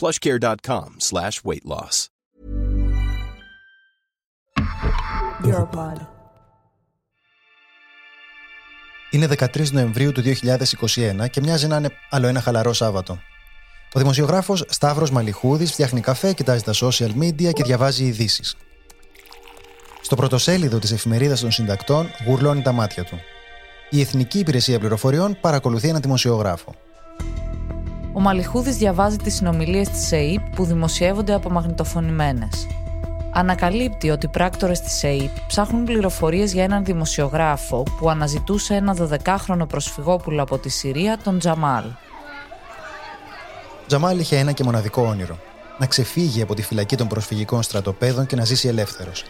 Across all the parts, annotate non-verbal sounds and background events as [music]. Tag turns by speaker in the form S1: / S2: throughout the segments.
S1: plushcare.com slash weight loss.
S2: Europod.
S3: Είναι 13 Νοεμβρίου του 2021 και μοιάζει να είναι άλλο ένα χαλαρό Σάββατο. Ο δημοσιογράφος Σταύρος Μαλιχούδης φτιάχνει καφέ, κοιτάζει τα social media και διαβάζει ειδήσεις. Στο πρωτοσέλιδο της εφημερίδας των συντακτών γουρλώνει τα μάτια του. Η Εθνική Υπηρεσία Πληροφοριών παρακολουθεί έναν δημοσιογράφο.
S2: Ο Μαλιχούδης διαβάζει τις συνομιλίες της ΕΕΠ που δημοσιεύονται από μαγνητοφωνημένες. Ανακαλύπτει ότι οι πράκτορες της ΕΕΠ ψάχνουν πληροφορίες για έναν δημοσιογράφο που αναζητούσε ένα 12χρονο προσφυγόπουλο από τη Συρία, τον Τζαμάλ.
S3: Τζαμάλ είχε ένα και μοναδικό όνειρο. Να ξεφύγει από τη φυλακή των προσφυγικών στρατοπέδων και να ζήσει ελεύθερος.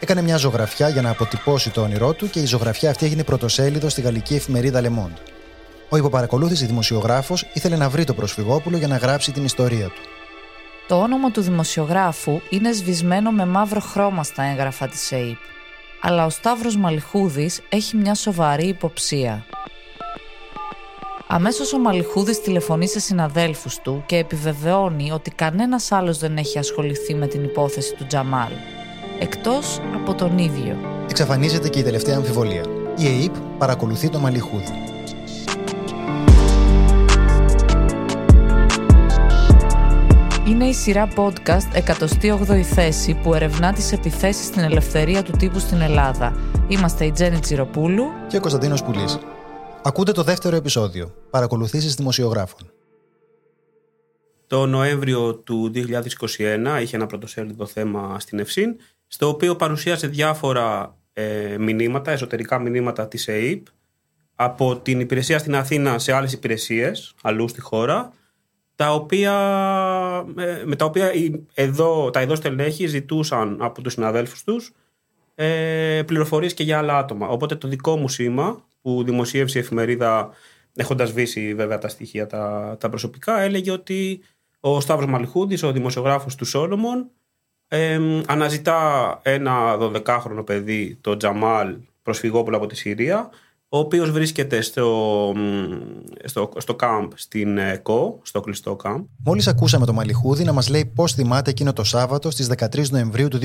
S3: Έκανε μια ζωγραφιά για να αποτυπώσει το όνειρό του και η ζωγραφιά αυτή έγινε πρωτοσέλιδο στη γαλλική εφημερίδα Le Monde. Ο υποπαρακολούθηση δημοσιογράφος ήθελε να βρει το προσφυγόπουλο για να γράψει την ιστορία του.
S2: Το όνομα του δημοσιογράφου είναι σβησμένο με μαύρο χρώμα στα έγγραφα της ΕΕΠ. Αλλά ο Σταύρος Μαλιχούδης έχει μια σοβαρή υποψία. Αμέσως ο Μαλιχούδης τηλεφωνεί σε συναδέλφους του και επιβεβαιώνει ότι κανένας άλλος δεν έχει ασχοληθεί με την υπόθεση του Τζαμάλ. Εκτός από τον ίδιο.
S3: Εξαφανίζεται και η τελευταία αμφιβολία. Η ΕΕΠ παρακολουθεί το Μαλιχούδη.
S2: Είναι η σειρά podcast 108η θέση που ερευνά τις επιθέσεις στην ελευθερία του τύπου στην Ελλάδα. Είμαστε η Τζέννη Τσιροπούλου
S3: και ο Κωνσταντίνος Πουλής. Ακούτε το δεύτερο επεισόδιο. Παρακολουθήσεις δημοσιογράφων.
S4: Το Νοέμβριο του 2021 είχε ένα πρωτοσέλιδο θέμα στην Ευσύν, στο οποίο παρουσίασε διάφορα ε, μηνύματα, εσωτερικά μηνύματα της ΕΕΠ, από την υπηρεσία στην Αθήνα σε άλλες υπηρεσίες αλλού στη χώρα, τα οποία, ε, με τα οποία εδώ, τα εδώ στελέχη ζητούσαν από τους συναδέλφους τους ε, πληροφορίες και για άλλα άτομα. Οπότε το δικό μου σήμα που δημοσίευσε η εφημερίδα έχοντας βήσει βέβαια τα στοιχεία τα, τα προσωπικά έλεγε ότι ο Σταύρος Μαλχούδης, ο δημοσιογράφος του Σόλομον ε, αναζητά ένα 12χρονο παιδί, το Τζαμάλ προσφυγόπουλο από τη Συρία ο οποίος βρίσκεται στο, στο, στο κάμπ στην ΕΚΟ, στο κλειστό κάμπ.
S3: Μόλις ακούσαμε το Μαλιχούδη να μας λέει πώς θυμάται εκείνο το Σάββατο στις 13 Νοεμβρίου του 2021.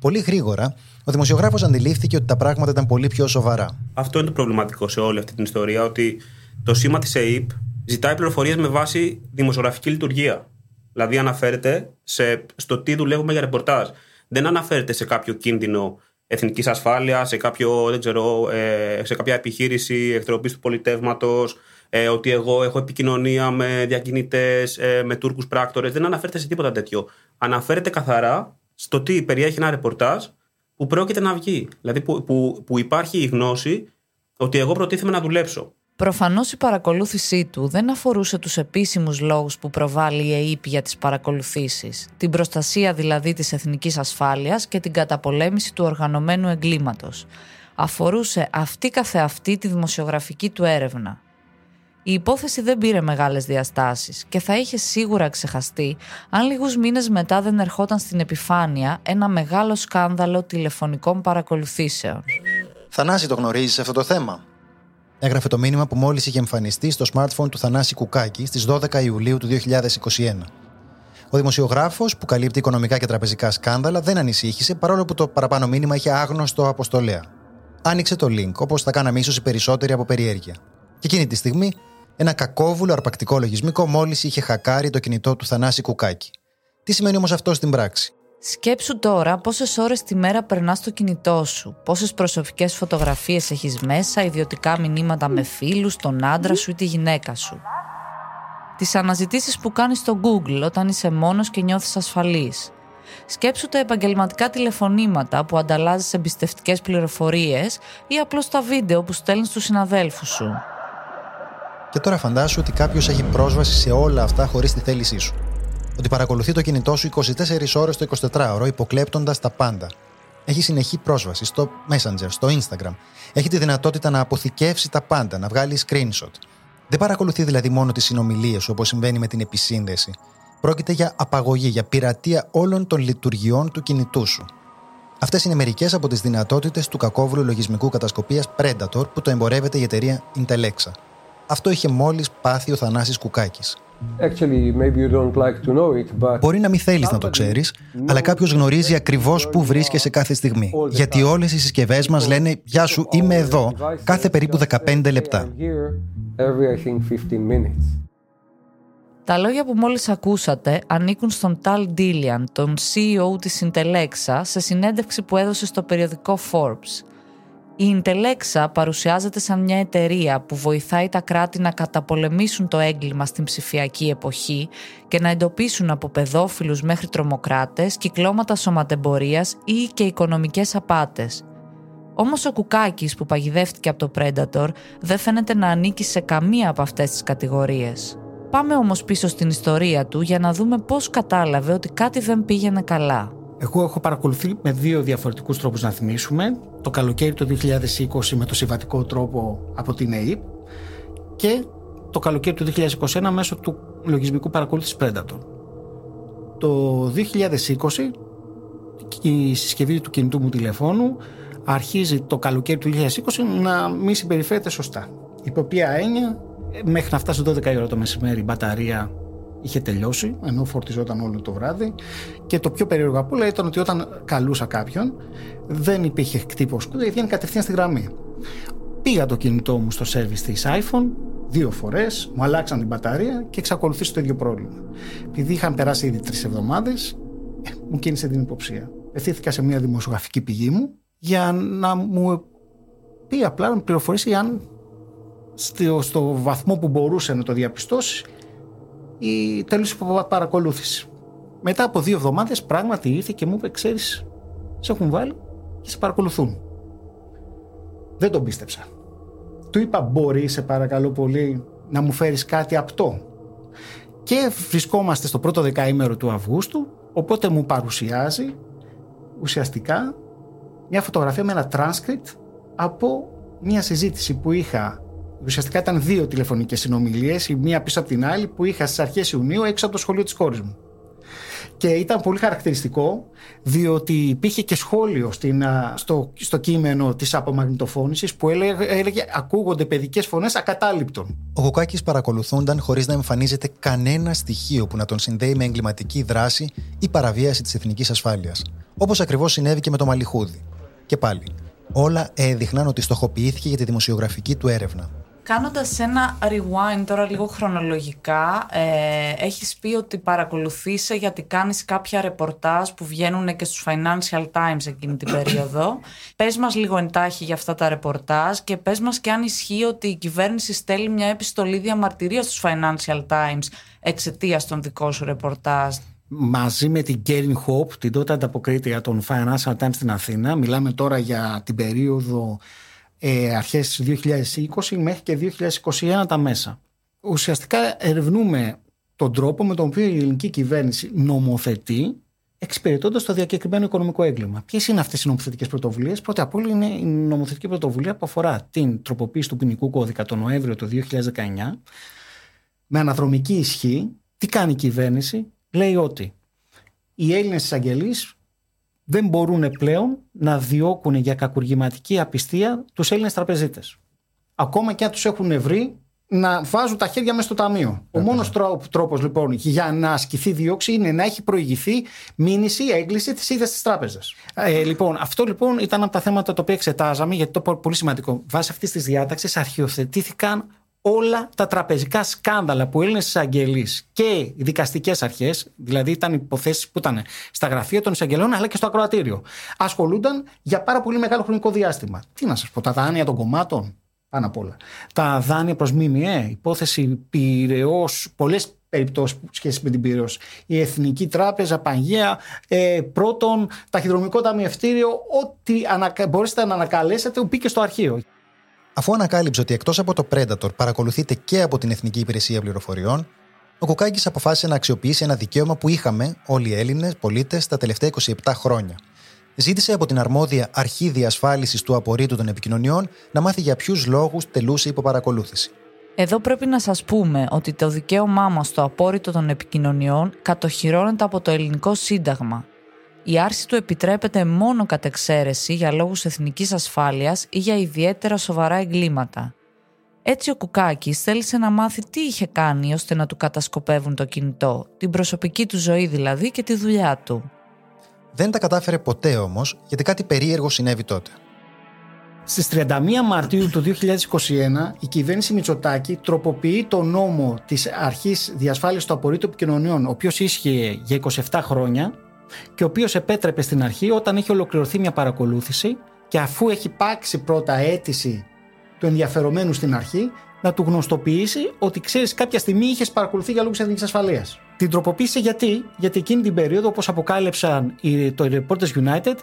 S3: Πολύ γρήγορα, ο δημοσιογράφος αντιλήφθηκε ότι τα πράγματα ήταν πολύ πιο σοβαρά.
S4: Αυτό είναι το προβληματικό σε όλη αυτή την ιστορία, ότι το σήμα της ΕΕΠ ζητάει πληροφορίες με βάση δημοσιογραφική λειτουργία. Δηλαδή, αναφέρεται σε, στο τι δουλεύουμε για ρεπορτάζ. Δεν αναφέρεται σε κάποιο κίνδυνο εθνικής ασφάλειας, σε, κάποιο, δεν ξέρω, ε, σε κάποια επιχείρηση εκτροπής του πολιτεύματος, ε, ότι εγώ έχω επικοινωνία με διακινητές, ε, με Τούρκου πράκτορες. Δεν αναφέρεται σε τίποτα τέτοιο. Αναφέρεται καθαρά στο τι περιέχει ένα ρεπορτάζ που πρόκειται να βγει. Δηλαδή που, που, που υπάρχει η γνώση ότι εγώ προτίθεμαι να δουλέψω.
S2: Προφανώς η παρακολούθησή του δεν αφορούσε τους επίσημους λόγους που προβάλλει η ΕΕΠ για τις παρακολουθήσεις, την προστασία δηλαδή της εθνικής ασφάλειας και την καταπολέμηση του οργανωμένου εγκλήματος. Αφορούσε αυτή καθεαυτή τη δημοσιογραφική του έρευνα. Η υπόθεση δεν πήρε μεγάλες διαστάσεις και θα είχε σίγουρα ξεχαστεί αν λίγους μήνες μετά δεν ερχόταν στην επιφάνεια ένα μεγάλο σκάνδαλο τηλεφωνικών παρακολουθήσεων.
S3: Θανάση το γνωρίζεις αυτό το θέμα; Έγραφε το μήνυμα που μόλις είχε εμφανιστεί στο smartphone του Θανάση Κουκάκη στις 12 Ιουλίου του 2021. Ο δημοσιογράφος, που καλύπτει οικονομικά και τραπεζικά σκάνδαλα, δεν ανησύχησε παρόλο που το παραπάνω μήνυμα είχε άγνωστο αποστολέα. Άνοιξε το link, όπως θα κάναμε ίσως οι περισσότεροι από περιέργεια. Και εκείνη τη στιγμή, ένα κακόβουλο αρπακτικό λογισμικό μόλις είχε χακάρει το κινητό του Θανάση Κουκάκη. Τι σημαίνει όμως αυτό στην πράξη;
S2: Σκέψου τώρα πόσες ώρες τη μέρα περνάς στο κινητό σου, πόσες προσωπικές φωτογραφίες έχεις μέσα, ιδιωτικά μηνύματα με φίλους, τον άντρα σου ή τη γυναίκα σου. Τις αναζητήσεις που κάνεις στο Google όταν είσαι μόνος και νιώθεις ασφαλής. Σκέψου τα επαγγελματικά τηλεφωνήματα που ανταλλάζεις εμπιστευτικές πληροφορίες ή απλώς τα βίντεο που στέλνεις στους συναδέλφους σου.
S3: Και τώρα φαντάσου ότι κάποιος έχει πρόσβαση σε όλα αυτά χωρίς τη θέλησή σου. Ότι παρακολουθεί το κινητό σου 24 ώρες το 24ωρο, υποκλέπτοντας τα πάντα. Έχει συνεχή πρόσβαση στο Messenger, στο Instagram. Έχει τη δυνατότητα να αποθηκεύσει τα πάντα, να βγάλει screenshot. Δεν παρακολουθεί δηλαδή μόνο τις συνομιλίες σου όπως συμβαίνει με την επισύνδεση. Πρόκειται για απαγωγή, για πειρατεία όλων των λειτουργιών του κινητού σου. Αυτές είναι μερικές από τις δυνατότητες του κακόβουλου λογισμικού κατασκοπίας Predator που το εμπορεύεται η εταιρεία Intelexa. Αυτό είχε μόλις πάθει ο Θανάσης Κουκάκης. Μπορεί να μην θέλεις να το ξέρεις, αλλά κάποιος γνωρίζει ακριβώς πού βρίσκεσαι κάθε στιγμή. Γιατί όλες οι συσκευές μας λένε Γεια σου, είμαι εδώ, κάθε περίπου 15 λεπτά.
S2: Τα λόγια που μόλις ακούσατε ανήκουν στον Ταλ Ντίλιαν, τον CEO της Intelexa, σε συνέντευξη που έδωσε στο περιοδικό Forbes. Η Intelexa παρουσιάζεται σαν μια εταιρεία που βοηθάει τα κράτη να καταπολεμήσουν το έγκλημα στην ψηφιακή εποχή και να εντοπίσουν από παιδόφιλους μέχρι τρομοκράτες, κυκλώματα σωματεμπορίας ή και οικονομικές απάτες. Όμως ο Κουκάκης που παγιδεύτηκε από το Predator δεν φαίνεται να ανήκει σε καμία από αυτές τις κατηγορίες. Πάμε όμως πίσω στην ιστορία του για να δούμε πώς κατάλαβε ότι κάτι δεν πήγαινε καλά.
S5: Εγώ έχω παρακολουθεί με δύο διαφορετικούς τρόπους να θυμίσουμε. Το καλοκαίρι του 2020 με το συμβατικό τρόπο από την ΕΕΠ και το καλοκαίρι του 2021 μέσω του λογισμικού παρακολούθησης Predator. Το 2020 η συσκευή του κινητού μου τηλεφώνου αρχίζει το καλοκαίρι του 2020 να μη συμπεριφέρεται σωστά. Υπό ποια έννοια μέχρι να φτάσει 12 ώρα το μεσημέρι η μπαταρία είχε τελειώσει, ενώ φορτιζόταν όλο το βράδυ. Και το πιο περίεργο από όλα ήταν ότι όταν καλούσα κάποιον, δεν υπήρχε κτύπο σκούδα, γιατί κατευθείαν στη γραμμή. Πήγα το κινητό μου στο σερβις της iPhone δύο φορές, μου αλλάξαν την μπαταρία και εξακολουθήσει το ίδιο πρόβλημα. Επειδή είχαν περάσει ήδη τρεις εβδομάδες, ε, μου κίνησε την υποψία. Εθήθηκα σε μια δημοσιογραφική πηγή μου για να μου πει απλά να μου πληροφορήσει αν στο, στο βαθμό που μπορούσε να το διαπιστώσει η τέλος παρακολούθηση. Μετά από δύο εβδομάδες πράγματι ήρθε και μου είπε ξέρεις σε έχουν βάλει και σε παρακολουθούν. Δεν τον πίστεψα. Του είπα μπορεί σε παρακαλώ πολύ να μου φέρεις κάτι απτό. Και βρισκόμαστε στο πρώτο δεκαήμερο του Αυγούστου οπότε μου παρουσιάζει ουσιαστικά μια φωτογραφία με ένα transcript από μια συζήτηση που είχα Ουσιαστικά ήταν δύο τηλεφωνικές συνομιλίες, η μία πίσω από την άλλη, που είχα στις αρχές Ιουνίου έξω από το σχολείο της κόρης μου. Και ήταν πολύ χαρακτηριστικό, διότι υπήρχε και σχόλιο στην, στο, στο κείμενο της απομαγνητοφώνησης που έλεγε, έλεγε ακούγονται παιδικές φωνές ακατάληπτων.
S3: Ο Κουκάκης παρακολουθούνταν χωρίς να εμφανίζεται κανένα στοιχείο που να τον συνδέει με εγκληματική δράση ή παραβίαση της εθνικής ασφάλειας. Όπως ακριβώς συνέβη και με το Μαλιχούδι. Και πάλι, όλα έδειχναν ότι στοχοποιήθηκε για τη δημοσιογραφική του έρευνα.
S2: Κάνοντας ένα rewind τώρα λίγο χρονολογικά, ε, έχεις πει ότι παρακολουθείσαι γιατί κάνεις κάποια ρεπορτάζ που βγαίνουν και στους Financial Times εκείνη την περίοδο. [coughs] πες μας λίγο εντάχει για αυτά τα ρεπορτάζ και πες μας και αν ισχύει ότι η κυβέρνηση στέλνει μια επιστολή διαμαρτυρίας στους Financial Times εξαιτίας των δικών σου ρεπορτάζ.
S5: Μαζί με την Karen Hope, την τότε ανταποκρίτρια των Financial Times στην Αθήνα, μιλάμε τώρα για την περίοδο ε, αρχές 2020 μέχρι και 2021 τα μέσα. Ουσιαστικά ερευνούμε τον τρόπο με τον οποίο η ελληνική κυβέρνηση νομοθετεί εξυπηρετώντας το διακεκριμένο οικονομικό έγκλημα. Ποιες είναι αυτές οι νομοθετικές πρωτοβουλίες, Πρώτα απ' όλα είναι η νομοθετική πρωτοβουλία που αφορά την τροποποίηση του ποινικού κώδικα τον Νοέμβριο του 2019 με αναδρομική ισχύ. Τι κάνει η κυβέρνηση, λέει ότι οι Έλληνες εισαγγελείς δεν μπορούν πλέον να διώκουν για κακουργηματική απιστία τους Έλληνες τραπεζίτες. Ακόμα και αν τους έχουν βρει να βάζουν τα χέρια μέσα στο ταμείο. Ο μόνος τρόπος λοιπόν για να ασκηθεί δίωξη είναι να έχει προηγηθεί μήνυση, έγκληση της ίδιας της τράπεζας. Ε, λοιπόν, αυτό λοιπόν ήταν από τα θέματα τα οποία εξετάζαμε, γιατί το πολύ σημαντικό. Βάσει αυτής της διάταξης αρχιοθετήθηκαν όλα τα τραπεζικά σκάνδαλα που Έλληνες εισαγγελείς και οι δικαστικές αρχές, δηλαδή ήταν υποθέσεις που ήταν στα γραφεία των εισαγγελών αλλά και στο ακροατήριο, ασχολούνταν για πάρα πολύ μεγάλο χρονικό διάστημα. Τι να σας πω, τα δάνεια των κομμάτων, πάνω απ' όλα. Τα δάνεια προς ΜΜΕ, υπόθεση πυρεό, πολλές περιπτώσεις σχέση με την πυρεό. Η Εθνική Τράπεζα, Παγία, ε, πρώτον, ταχυδρομικό ταμιευτήριο, ό,τι ανα, μπορέσετε να ανακαλέσετε, μπήκε στο αρχείο.
S3: Αφού ανακάλυψε ότι εκτός από το Predator παρακολουθείται και από την Εθνική Υπηρεσία Πληροφοριών, ο Κουκάκης αποφάσισε να αξιοποιήσει ένα δικαίωμα που είχαμε όλοι οι Έλληνες πολίτες τα τελευταία 27 χρόνια. Ζήτησε από την αρμόδια αρχή διασφάλισης του απορρίτου των επικοινωνιών να μάθει για ποιους λόγους τελούσε υποπαρακολούθηση.
S2: Εδώ πρέπει να σας πούμε ότι το δικαίωμά μας στο απόρριτο των επικοινωνιών κατοχυρώνεται από το ελληνικό σύνταγμα. Η άρση του επιτρέπεται μόνο κατ' εξαίρεση για λόγους εθνικής ασφάλειας ή για ιδιαίτερα σοβαρά εγκλήματα. Έτσι ο Κουκάκης θέλησε να μάθει τι είχε κάνει ώστε να του κατασκοπεύουν το κινητό, την προσωπική του ζωή δηλαδή και τη δουλειά του.
S3: Δεν τα κατάφερε ποτέ όμως, γιατί κάτι περίεργο συνέβη τότε.
S5: Στις 31 Μαρτίου του 2021 η κυβέρνηση Μητσοτάκη τροποποιεί το νόμο της Αρχής Διασφάλισης του Απορρίτου Επικοινωνιών ο οποίος ίσχυε για 27 χρόνια και ο οποίος επέτρεπε στην αρχή όταν έχει ολοκληρωθεί μια παρακολούθηση και αφού έχει πάξει πρώτα αίτηση του ενδιαφερομένου στην αρχή να του γνωστοποιήσει ότι ξέρεις κάποια στιγμή είχες παρακολουθεί για λόγους εθνικής ασφαλείας. Την τροποποίησε γιατί, γιατί εκείνη την περίοδο, όπως αποκάλυψαν το Reporters United,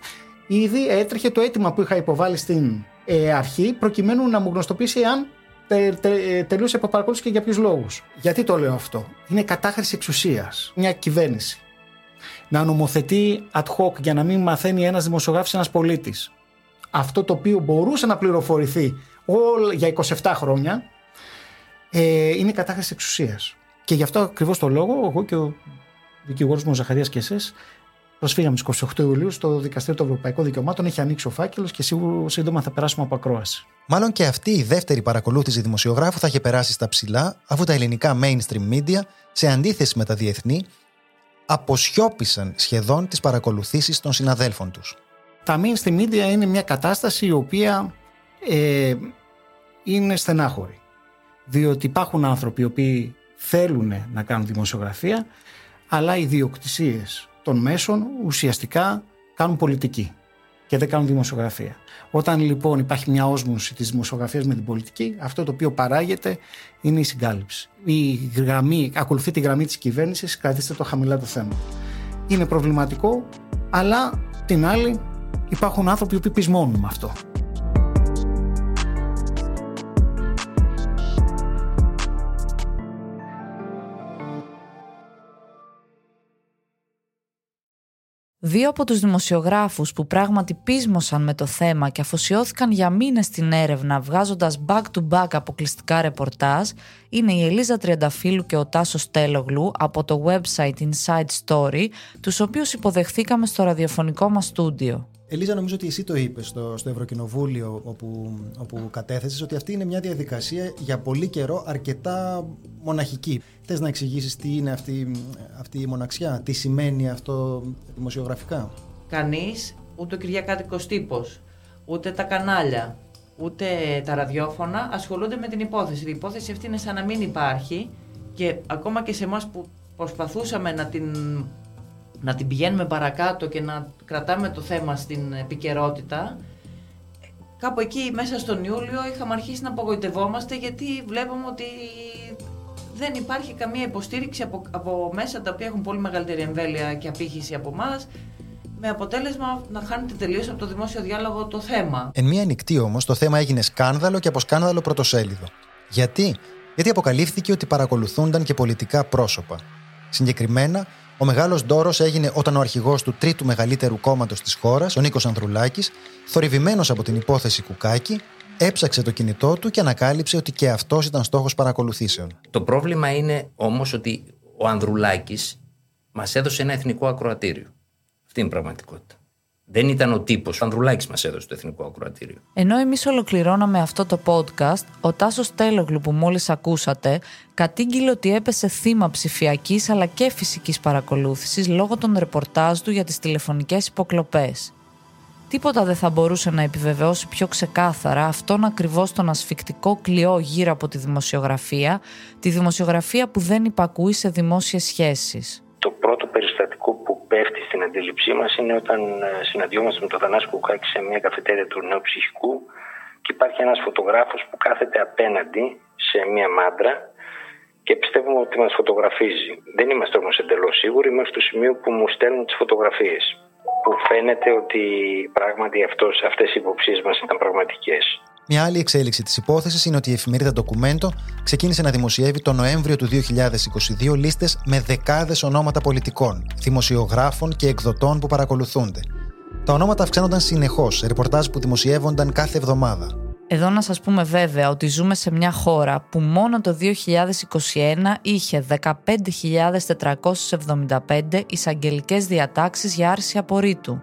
S5: ήδη έτρεχε το αίτημα που είχα υποβάλει στην ε, αρχή προκειμένου να μου γνωστοποιήσει αν τε, τε, τελείωσε από παρακολούθηση και για ποιους λόγους. Γιατί το λέω αυτό; Είναι κατάχρηση εξουσίας. Μια κυβέρνηση. Να νομοθετεί ad hoc για να μην μαθαίνει ένας δημοσιογράφος ένας πολίτης. Αυτό το οποίο μπορούσε να πληροφορηθεί όλα, για 27 χρόνια ε, είναι κατάχρηση εξουσίας. Και γι' αυτό ακριβώς το λόγο, εγώ και ο δικηγόρος μου Ζαχαρίας και εσείς, προσφύγαμε στις 28 Ιουλίου στο Δικαστήριο των Ευρωπαϊκών Δικαιωμάτων. Έχει ανοίξει ο φάκελος και σίγουρα σύντομα θα περάσουμε από ακρόαση.
S3: Μάλλον και αυτή η δεύτερη παρακολούθηση δημοσιογράφου θα είχε περάσει στα ψηλά, αφού τα ελληνικά mainstream media, σε αντίθεση με τα διεθνή, αποσιώπησαν σχεδόν τις παρακολουθήσεις των συναδέλφων τους.
S5: Τα mainstream media είναι μια κατάσταση η οποία ε, είναι στενάχωρη. Διότι υπάρχουν άνθρωποι οι οποίοι θέλουν να κάνουν δημοσιογραφία, αλλά οι διοκτησίες των μέσων ουσιαστικά κάνουν πολιτική και δεν κάνουν δημοσιογραφία. Όταν λοιπόν υπάρχει μια όσμωση της δημοσιογραφίας με την πολιτική, αυτό το οποίο παράγεται είναι η συγκάλυψη. Η γραμμή, ακολουθεί τη γραμμή της κυβέρνησης, κρατήστε το χαμηλά το θέμα. Είναι προβληματικό, αλλά την άλλη υπάρχουν άνθρωποι που πεισμώνουν με αυτό.
S2: Δύο από τους δημοσιογράφους που πράγματι πείσμωσαν με το θέμα και αφοσιώθηκαν για μήνες στην έρευνα βγάζοντας back-to-back αποκλειστικά ρεπορτάζ είναι η Ελίζα Τριανταφύλου και ο Τάσος Τέλογλου από το website Inside Story, τους οποίους υποδεχθήκαμε στο ραδιοφωνικό μας στούντιο.
S3: Ελίζα, νομίζω ότι εσύ το είπες στο, στο Ευρωκοινοβούλιο όπου, όπου κατέθεσες ότι αυτή είναι μια διαδικασία για πολύ καιρό αρκετά μοναχική. Θες να εξηγήσεις τι είναι αυτή, αυτή η μοναξιά, τι σημαίνει αυτό δημοσιογραφικά;
S6: Κανείς, ούτε ο Κυριακάτικος τύπος, ούτε τα κανάλια, ούτε τα ραδιόφωνα ασχολούνται με την υπόθεση. Η υπόθεση αυτή είναι σαν να μην υπάρχει και ακόμα και σε εμάς που προσπαθούσαμε να την να την πηγαίνουμε παρακάτω και να κρατάμε το θέμα στην επικαιρότητα, κάπου εκεί μέσα στον Ιούλιο είχαμε αρχίσει να απογοητευόμαστε γιατί βλέπουμε ότι δεν υπάρχει καμία υποστήριξη από, από μέσα τα οποία έχουν πολύ μεγαλύτερη εμβέλεια και απήχηση από εμάς. Με αποτέλεσμα να χάνεται τελείως από το δημόσιο διάλογο το θέμα.
S3: Εν μία νυχτή όμως το θέμα έγινε σκάνδαλο και από σκάνδαλο πρωτοσέλιδο. Γιατί; Γιατί αποκαλύφθηκε ότι παρακολουθούνταν και πολιτικά πρόσωπα. Συγκεκριμένα, ο μεγάλος ντόρος έγινε όταν ο αρχηγός του τρίτου μεγαλύτερου κόμματος της χώρας, ο Νίκος Ανδρουλάκης, θορυβημένος από την υπόθεση Κουκάκη, έψαξε το κινητό του και ανακάλυψε ότι και αυτός ήταν στόχος παρακολουθήσεων.
S7: Το πρόβλημα είναι όμως ότι ο Ανδρουλάκης μας έδωσε ένα εθνικό ακροατήριο. Αυτή είναι η πραγματικότητα. Δεν ήταν ο τύπος. Ο Ανδρουλάκης μας έδωσε το Εθνικό Ακροατήριο.
S2: Ενώ εμείς ολοκληρώναμε αυτό το podcast, ο Τάσος Τέλογλου που μόλις ακούσατε κατήγγειλε ότι έπεσε θύμα ψηφιακής αλλά και φυσικής παρακολούθησης λόγω των ρεπορτάζ του για τις τηλεφωνικές υποκλοπές. Τίποτα δεν θα μπορούσε να επιβεβαιώσει πιο ξεκάθαρα αυτόν ακριβώς τον ασφικτικό κλειό γύρω από τη δημοσιογραφία, τη δημοσιογραφία που δεν υπακούει σε δημόσιες σχέσεις.
S8: Το πρώτο περιστατικό πέφτει στην αντίληψή μας είναι όταν ε, συναντιόμαστε με τον Θανάση Κουκάκη σε μια καφετέρια του νέου ψυχικού και υπάρχει ένας φωτογράφος που κάθεται απέναντι σε μια μάντρα και πιστεύουμε ότι μας φωτογραφίζει. Δεν είμαστε όμως εντελώς σίγουροι μέχρι το σημείο που μου στέλνουν τις φωτογραφίες. Που φαίνεται ότι πράγματι αυτές οι υποψίες μας ήταν πραγματικές.
S3: Μια άλλη εξέλιξη της υπόθεσης είναι ότι η εφημερίδα Documento ξεκίνησε να δημοσιεύει το Νοέμβριο του 2022 λίστες με δεκάδες ονόματα πολιτικών, δημοσιογράφων και εκδοτών που παρακολουθούνται. Τα ονόματα αυξάνονταν συνεχώς σε ρεπορτάζ που δημοσιεύονταν κάθε εβδομάδα.
S2: Εδώ να σας πούμε βέβαια ότι ζούμε σε μια χώρα που μόνο το 2021 είχε 15.475 εισαγγελικές διατάξεις για άρση απορρίτου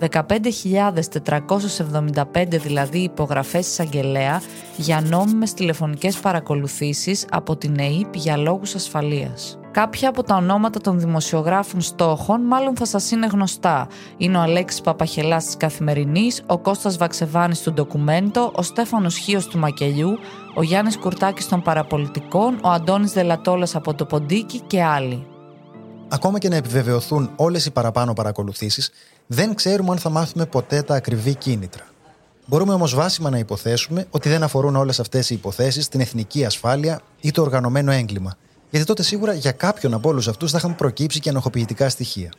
S2: 15.475 δηλαδή υπογραφές εισαγγελέα για νόμιμες τηλεφωνικές παρακολουθήσεις από την ΕΕΠ για λόγους ασφαλείας. Κάποια από τα ονόματα των δημοσιογράφων στόχων μάλλον θα σας είναι γνωστά. Είναι ο Αλέξης Παπαχελάς της Καθημερινής, ο Κώστας Βαξεβάνης του Ντοκουμέντο, ο Στέφανος Χίος του Μακελιού, ο Γιάννης Κουρτάκης των Παραπολιτικών, ο Αντώνης Δελατόλας από το Ποντίκι και άλλοι.
S3: Ακόμα και να επιβεβαιωθούν όλες οι παραπάνω παρακολουθήσεις, δεν ξέρουμε αν θα μάθουμε ποτέ τα ακριβή κίνητρα. Μπορούμε όμως βάσιμα να υποθέσουμε ότι δεν αφορούν όλες αυτές οι υποθέσεις την εθνική ασφάλεια ή το οργανωμένο έγκλημα. Γιατί τότε σίγουρα για κάποιον από όλους αυτούς θα είχαν προκύψει και ανοχοποιητικά στοιχεία.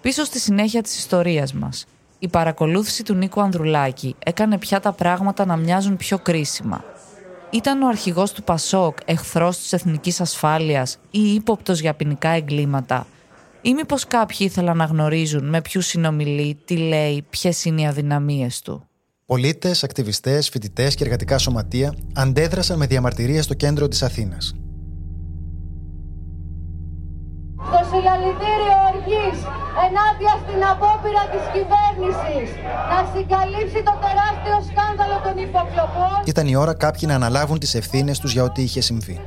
S2: Πίσω στη συνέχεια της ιστορίας μας. Η παρακολούθηση του Νίκου Ανδρουλάκη έκανε πια τα πράγματα να μοιάζουν πιο κρίσιμα. Ήταν ο αρχηγός του Πασόκ εχθρός της εθνικής ασφάλειας ή ύποπτος για ποινικά εγκλήματα, ή μήπως κάποιοι ήθελαν να γνωρίζουν με ποιους συνομιλεί, τι λέει, ποιες είναι οι αδυναμίες του;
S3: Πολίτες, ακτιβιστές, φοιτητές και εργατικά σωματεία αντέδρασαν με διαμαρτυρία στο κέντρο της Αθήνας.
S9: Το συλλαλητήριο οργής ενάντια στην απόπειρα της κυβέρνησης να συγκαλύψει το τεράστιο σκάνδαλο των υποκλοπών.
S3: Ήταν η ώρα κάποιοι να αναλάβουν τις ευθύνες τους για ό,τι είχε συμβεί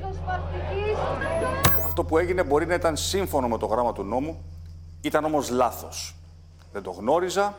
S10: αυτό που έγινε μπορεί να ήταν σύμφωνο με το γράμμα του νόμου, ήταν όμως λάθος. Δεν το γνώριζα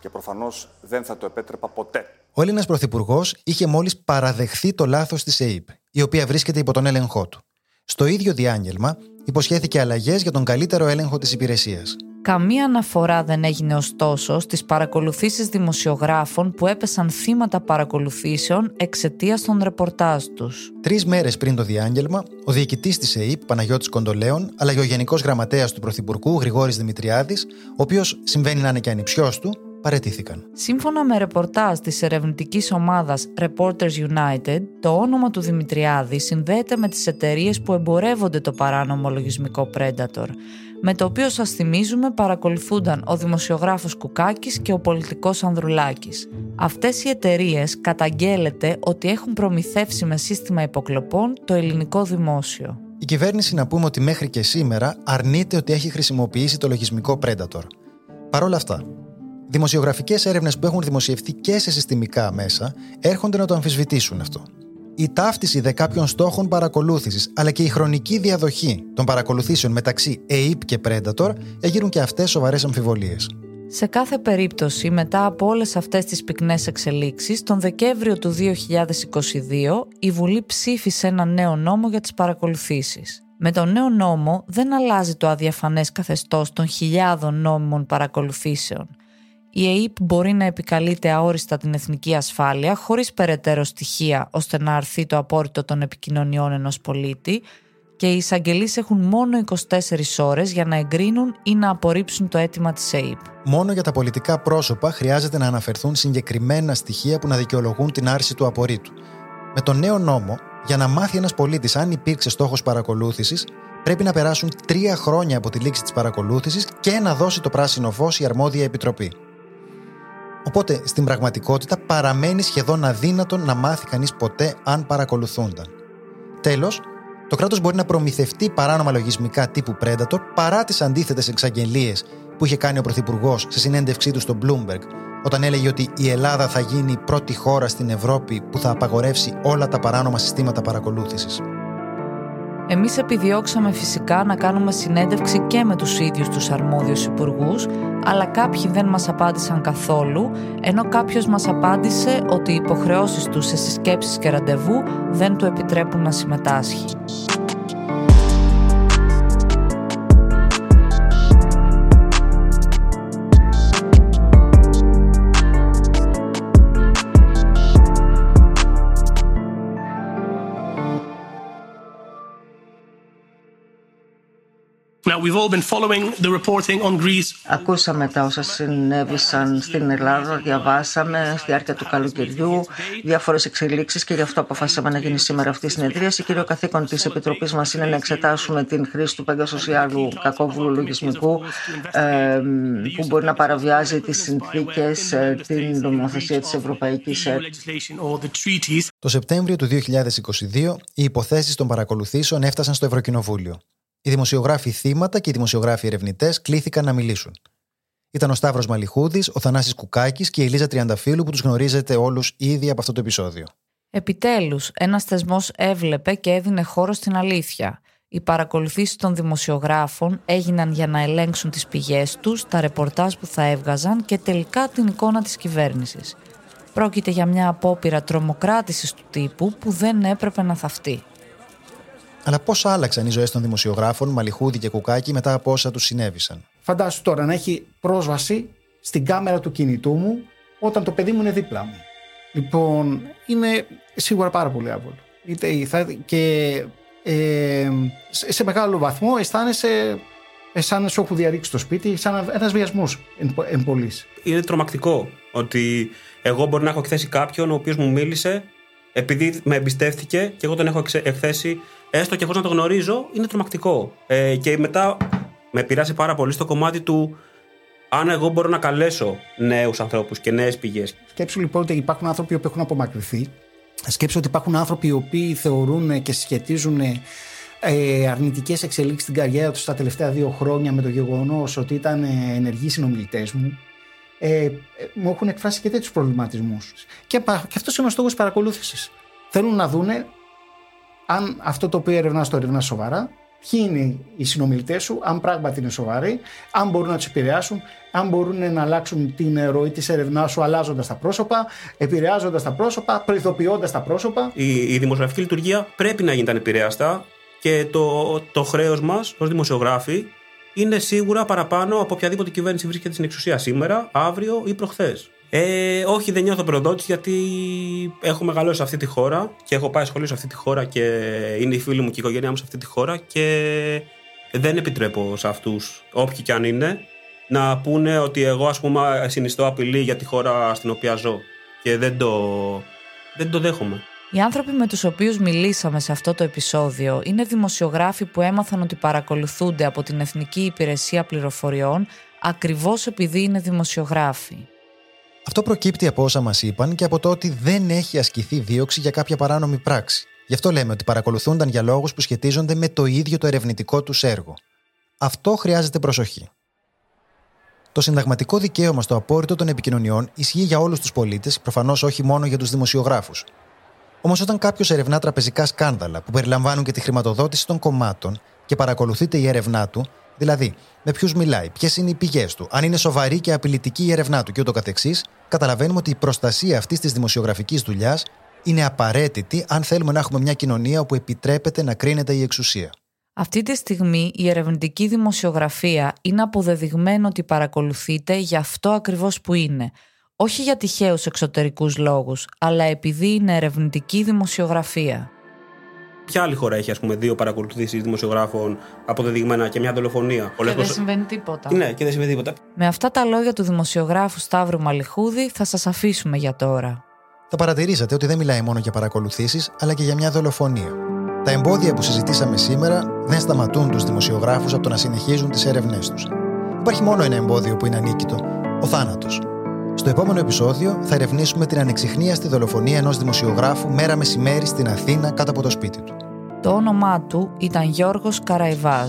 S10: και προφανώς δεν θα το επέτρεπα ποτέ.
S3: Ο Έλληνας Πρωθυπουργός είχε μόλις παραδεχθεί το λάθος της ΕΕΠ, η οποία βρίσκεται υπό τον έλεγχό του. Στο ίδιο διάγγελμα, υποσχέθηκε αλλαγές για τον καλύτερο έλεγχο της υπηρεσίας.
S2: Καμία αναφορά δεν έγινε ωστόσο στις παρακολουθήσεις δημοσιογράφων που έπεσαν θύματα παρακολουθήσεων εξαιτίας των ρεπορτάζ τους.
S3: Τρεις μέρες πριν το διάγγελμα, ο διοικητής της ΕΕΠ, Παναγιώτης Κοντολέων, αλλά και ο Γενικός Γραμματέας του Πρωθυπουργού, Γρηγόρης Δημητριάδης, ο οποίος συμβαίνει να είναι και ανιψιός του, παρετήθηκαν.
S2: Σύμφωνα με ρεπορτάζ της ερευνητικής ομάδας Reporters United, το όνομα του Δημητριάδη συνδέεται με τις εταιρείες που εμπορεύονται το παράνομο λογισμικό Predator, με το οποίο σας θυμίζουμε παρακολουθούνταν ο δημοσιογράφος Κουκάκης και ο πολιτικός Ανδρουλάκης. Αυτές οι εταιρείες καταγγέλλεται ότι έχουν προμηθεύσει με σύστημα υποκλοπών το ελληνικό δημόσιο.
S3: Η κυβέρνηση να πούμε ότι μέχρι και σήμερα αρνείται ότι έχει χρησιμοποιήσει το λογισμικό Predator. Παρ' όλα αυτά, δημοσιογραφικές έρευνες που έχουν δημοσιευθεί και σε συστημικά μέσα έρχονται να το αμφισβητήσουν αυτό. Η ταύτιση δε κάποιων στόχων παρακολούθησης, αλλά και η χρονική διαδοχή των παρακολουθήσεων μεταξύ ΕΙΠ και Predator εγείρουν και αυτές σοβαρές αμφιβολίες.
S2: Σε κάθε περίπτωση, μετά από όλες αυτές τις πυκνές εξελίξεις, τον Δεκέμβριο του 2022 η Βουλή ψήφισε ένα νέο νόμο για τις παρακολουθήσεις. Με τον νέο νόμο δεν αλλάζει το αδιαφανές καθεστώς των χιλιάδων νόμιμων παρακολουθήσεων η ΕΕΠ μπορεί να επικαλείται αόριστα την εθνική ασφάλεια χωρίς περαιτέρω στοιχεία ώστε να αρθεί το απόρριτο των επικοινωνιών ενός πολίτη και οι εισαγγελείς έχουν μόνο 24 ώρες για να εγκρίνουν ή να απορρίψουν το αίτημα της ΕΕΠ.
S3: Μόνο για τα πολιτικά πρόσωπα χρειάζεται να αναφερθούν συγκεκριμένα στοιχεία που να δικαιολογούν την άρση του απορρίτου. Με τον νέο νόμο, για να μάθει ένας πολίτης αν υπήρξε στόχος παρακολούθησης, πρέπει να περάσουν τρία χρόνια από τη λήξη της παρακολούθησης και να δώσει το πράσινο φως η αρμόδια επιτροπή. Οπότε στην πραγματικότητα παραμένει σχεδόν αδύνατο να μάθει κανείς ποτέ αν παρακολουθούνταν. Τέλος, το κράτος μπορεί να προμηθευτεί παράνομα λογισμικά τύπου Predator παρά τις αντίθετες εξαγγελίες που είχε κάνει ο Πρωθυπουργός σε συνέντευξή του στο Bloomberg, όταν έλεγε ότι η Ελλάδα θα γίνει η πρώτη χώρα στην Ευρώπη που θα απαγορεύσει όλα τα παράνομα συστήματα παρακολούθησης.
S2: Εμείς επιδιώξαμε φυσικά να κάνουμε συνέντευξη και με τους ίδιους τους αρμόδιους υπουργούς, αλλά κάποιοι δεν μας απάντησαν καθόλου, ενώ κάποιος μας απάντησε ότι οι υποχρεώσεις του σε συσκέψεις και ραντεβού δεν του επιτρέπουν να συμμετάσχει.
S11: Ακούσαμε τα όσα συνέβησαν στην Ελλάδα, διαβάσαμε στη διάρκεια του καλοκαιριού διάφορες εξελίξεις και γι' αυτό αποφάσισαμε να γίνει σήμερα αυτή η συνεδρίαση. Κύριο καθήκον της Επιτροπής μας είναι να εξετάσουμε την χρήση του παγκοσοσιάλου κακόβουλου λογισμικού ε, που μπορεί να παραβιάζει τις συνθήκες, ε, την νομοθεσία της Ευρωπαϊκής Ένωσης.
S3: Το Σεπτέμβριο του 2022 οι υποθέσεις των παρακολουθήσεων έφτασαν στο Ευρωκοινοβούλιο. Οι δημοσιογράφοι θύματα και οι δημοσιογράφοι ερευνητές κλήθηκαν να μιλήσουν. Ήταν ο Σταύρος Μαλιχούδης, ο Θανάσης Κουκάκης και η Ελίζα Τριανταφύλου που τους γνωρίζετε όλους ήδη από αυτό το επεισόδιο.
S2: Επιτέλους, ένας θεσμός έβλεπε και έδινε χώρο στην αλήθεια. Οι παρακολουθήσεις των δημοσιογράφων έγιναν για να ελέγξουν τις πηγές τους, τα ρεπορτάζ που θα έβγαζαν και τελικά την εικόνα της κυβέρνησης. Πρόκειται για μια απόπειρα τρομοκράτησης του τύπου που δεν έπρεπε να θαυτεί.
S3: Αλλά πώ άλλαξαν οι ζωές των δημοσιογράφων Μαλιχούδη και Κουκάκη μετά από όσα τους συνέβησαν;
S5: Φαντάσου τώρα να έχει πρόσβαση στην κάμερα του κινητού μου όταν το παιδί μου είναι δίπλα μου. Λοιπόν, είναι σίγουρα πάρα πολύ άβολο. Και ε, σε μεγάλο βαθμό αισθάνεσαι σαν σου έχουν διαρρήξει το σπίτι, σαν ένα βιασμός εν πωλή.
S4: Είναι τρομακτικό ότι εγώ μπορεί να έχω εκθέσει κάποιον ο οποίος μου μίλησε επειδή με εμπιστεύτηκε και εγώ τον έχω εκθέσει έστω και χωρί να το γνωρίζω, είναι τρομακτικό. Ε, και μετά με πειράσει πάρα πολύ στο κομμάτι του αν εγώ μπορώ να καλέσω νέους ανθρώπους και νέες πηγές.
S5: Σκέψου λοιπόν ότι υπάρχουν άνθρωποι που έχουν απομακρυνθεί. Σκέψου ότι υπάρχουν άνθρωποι οι οποίοι θεωρούν και συσχετίζουν ε, αρνητικές εξελίξεις στην καριέρα τους τα τελευταία δύο χρόνια με το γεγονός ότι ήταν ενεργοί συνομιλητές μου. Ε, ε, μου έχουν εκφράσει και τέτοιους προβληματισμούς. Και, και αυτός είναι ο στόχος παρακολούθησης. Θέλουν να δούνε αν αυτό το οποίο ερευνά το ερευνά σοβαρά, ποιοι είναι οι συνομιλητές σου, αν πράγματι είναι σοβαροί, αν μπορούν να τους επηρεάσουν, αν μπορούν να αλλάξουν την ροή της ερευνά σου αλλάζοντας τα πρόσωπα, επηρεάζοντας τα πρόσωπα, προειδοποιώντας τα πρόσωπα.
S4: Η, η δημοσιογραφική λειτουργία πρέπει να γίνει ανεπηρέαστα και το, το χρέος μας ως δημοσιογράφοι είναι σίγουρα παραπάνω από οποιαδήποτε κυβέρνηση βρίσκεται στην εξουσία σήμερα, αύριο ή προχθές. Ε, όχι, δεν νιώθω προδότης γιατί έχω μεγαλώσει σε αυτή τη χώρα και έχω πάει σχολείο σε αυτή τη χώρα και είναι οι φίλοι μου και η οικογένειά μου σε αυτή τη χώρα και δεν επιτρέπω σε αυτούς, όποιοι και αν είναι, να πούνε ότι εγώ ας πούμε συνιστώ απειλή για τη χώρα στην οποία ζω και δεν το, δεν το δέχομαι.
S2: Οι άνθρωποι με τους οποίους μιλήσαμε σε αυτό το επεισόδιο είναι δημοσιογράφοι που έμαθαν ότι παρακολουθούνται από την Εθνική Υπηρεσία Πληροφοριών ακριβώς επειδή είναι δημοσιογράφοι.
S3: Αυτό προκύπτει από όσα μας είπαν και από το ότι δεν έχει ασκηθεί δίωξη για κάποια παράνομη πράξη. Γι' αυτό λέμε ότι παρακολουθούνταν για λόγους που σχετίζονται με το ίδιο το ερευνητικό τους έργο. Αυτό χρειάζεται προσοχή. Το συνταγματικό δικαίωμα στο απόρριτο των επικοινωνιών ισχύει για όλους τους πολίτες, προφανώς όχι μόνο για τους δημοσιογράφους. Όμως, όταν κάποιος ερευνά τραπεζικά σκάνδαλα που περιλαμβάνουν και τη χρηματοδότηση των κομμάτων και παρακολουθείται η έρευνά του, Δηλαδή, με ποιους μιλάει, ποιες είναι οι πηγές του, αν είναι σοβαρή και απειλητική η έρευνά του κ.ο.κ., καταλαβαίνουμε ότι η προστασία αυτής της δημοσιογραφικής δουλειάς είναι απαραίτητη αν θέλουμε να έχουμε μια κοινωνία όπου επιτρέπεται να κρίνεται η εξουσία.
S2: Αυτή τη στιγμή η ερευνητική δημοσιογραφία είναι αποδεδειγμένο ότι παρακολουθείται για αυτό ακριβώς που είναι. Όχι για τυχαίους εξωτερικούς λόγους, αλλά επειδή είναι ερευνητική δημοσιογραφία.
S4: Ποια άλλη χώρα έχει, ας πούμε, δύο παρακολουθήσεις δημοσιογράφων αποδεδειγμένα και μια δολοφονία;
S2: Και δεν συμβαίνει τίποτα.
S4: Ναι, και δεν συμβαίνει τίποτα.
S2: Με αυτά τα λόγια του δημοσιογράφου Σταύρου Μαλιχούδη θα σας αφήσουμε για τώρα.
S3: Θα παρατηρήσατε ότι δεν μιλάει μόνο για παρακολουθήσεις, αλλά και για μια δολοφονία. Τα εμπόδια που συζητήσαμε σήμερα δεν σταματούν τους δημοσιογράφους από το να συνεχίζουν τις έρευνές τους. Υπάρχει μόνο ένα εμπόδιο που είναι ανίκητο: ο θάνατος. Στο επόμενο επεισόδιο θα ερευνήσουμε την ανεξιχνίαστη δολοφονία ενός δημοσιογράφου μέρα μεσημέρι στην Αθήνα κάτω από το σπίτι του.
S2: Το όνομά του ήταν Γιώργος Καραϊβάζ.